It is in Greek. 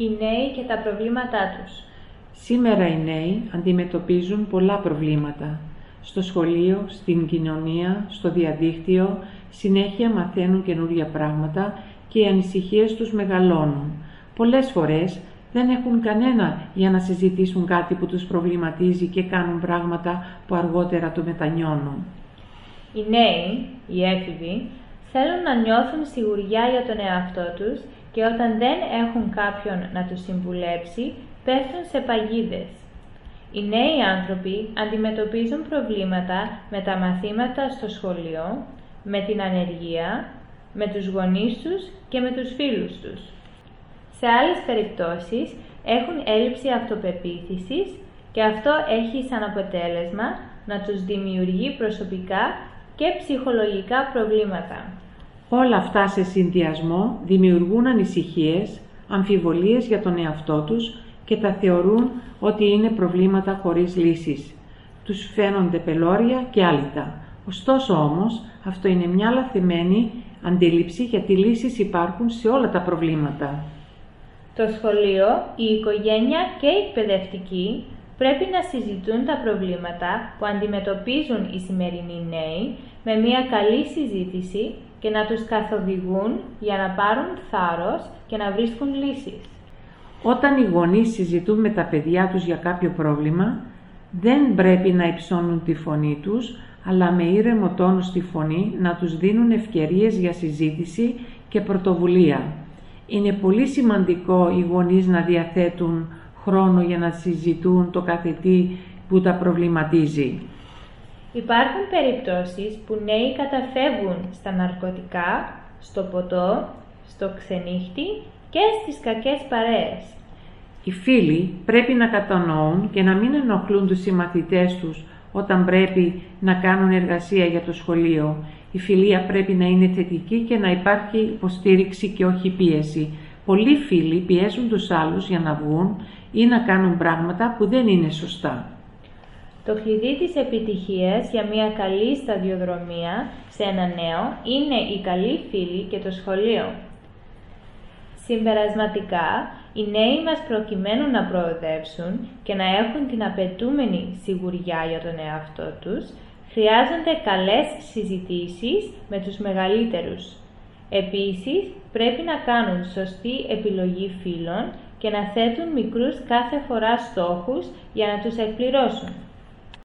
οι νέοι και τα προβλήματά τους. Σήμερα οι νέοι αντιμετωπίζουν πολλά προβλήματα. Στο σχολείο, στην κοινωνία, στο διαδίκτυο, συνέχεια μαθαίνουν καινούργια πράγματα και οι ανησυχίες τους μεγαλώνουν. Πολλές φορές δεν έχουν κανένα για να συζητήσουν κάτι που τους προβληματίζει και κάνουν πράγματα που αργότερα το μετανιώνουν. Οι νέοι, οι έφηβοι, θέλουν να νιώθουν σιγουριά για τον εαυτό τους και όταν δεν έχουν κάποιον να τους συμβουλέψει, πέφτουν σε παγίδες. Οι νέοι άνθρωποι αντιμετωπίζουν προβλήματα με τα μαθήματα στο σχολείο, με την ανεργία, με τους γονείς τους και με τους φίλους τους. Σε άλλες περιπτώσεις έχουν έλλειψη αυτοπεποίθησης και αυτό έχει σαν αποτέλεσμα να τους δημιουργεί προσωπικά και ψυχολογικά προβλήματα. Όλα αυτά σε συνδυασμό δημιουργούν ανησυχίες, αμφιβολίες για τον εαυτό τους και τα θεωρούν ότι είναι προβλήματα χωρίς λύσεις. Τους φαίνονται πελώρια και άλυτα. Ωστόσο όμως, αυτό είναι μια λαθεμένη αντίληψη γιατί λύσεις υπάρχουν σε όλα τα προβλήματα. Το σχολείο, η οικογένεια και οι εκπαιδευτικοί πρέπει να συζητούν τα προβλήματα που αντιμετωπίζουν οι σημερινοί νέοι με μια καλή συζήτηση και να τους καθοδηγούν για να πάρουν θάρρος και να βρίσκουν λύσεις. Όταν οι γονείς συζητούν με τα παιδιά τους για κάποιο πρόβλημα, δεν πρέπει να υψώνουν τη φωνή τους, αλλά με ήρεμο τόνο στη φωνή να τους δίνουν ευκαιρίες για συζήτηση και πρωτοβουλία. Είναι πολύ σημαντικό οι γονείς να διαθέτουν χρόνο για να συζητούν το καθετή που τα προβληματίζει. Υπάρχουν περιπτώσεις που νέοι καταφεύγουν στα ναρκωτικά, στο ποτό, στο ξενύχτη και στις κακές παρέες. Οι φίλοι πρέπει να κατανοούν και να μην ενοχλούν τους συμμαθητές τους όταν πρέπει να κάνουν εργασία για το σχολείο. Η φιλία πρέπει να είναι θετική και να υπάρχει υποστήριξη και όχι πίεση. Πολλοί φίλοι πιέζουν τους άλλους για να βγουν ή να κάνουν πράγματα που δεν είναι σωστά. Το κλειδί της επιτυχίας για μια καλή σταδιοδρομία σε ένα νέο είναι η καλή φίλη και το σχολείο. Συμπερασματικά, οι νέοι μας προκειμένου να προοδεύσουν και να έχουν την απαιτούμενη σιγουριά για τον εαυτό τους, χρειάζονται καλές συζητήσεις με τους μεγαλύτερους. Επίσης, πρέπει να κάνουν σωστή επιλογή φίλων και να θέτουν μικρούς κάθε φορά στόχους για να τους εκπληρώσουν.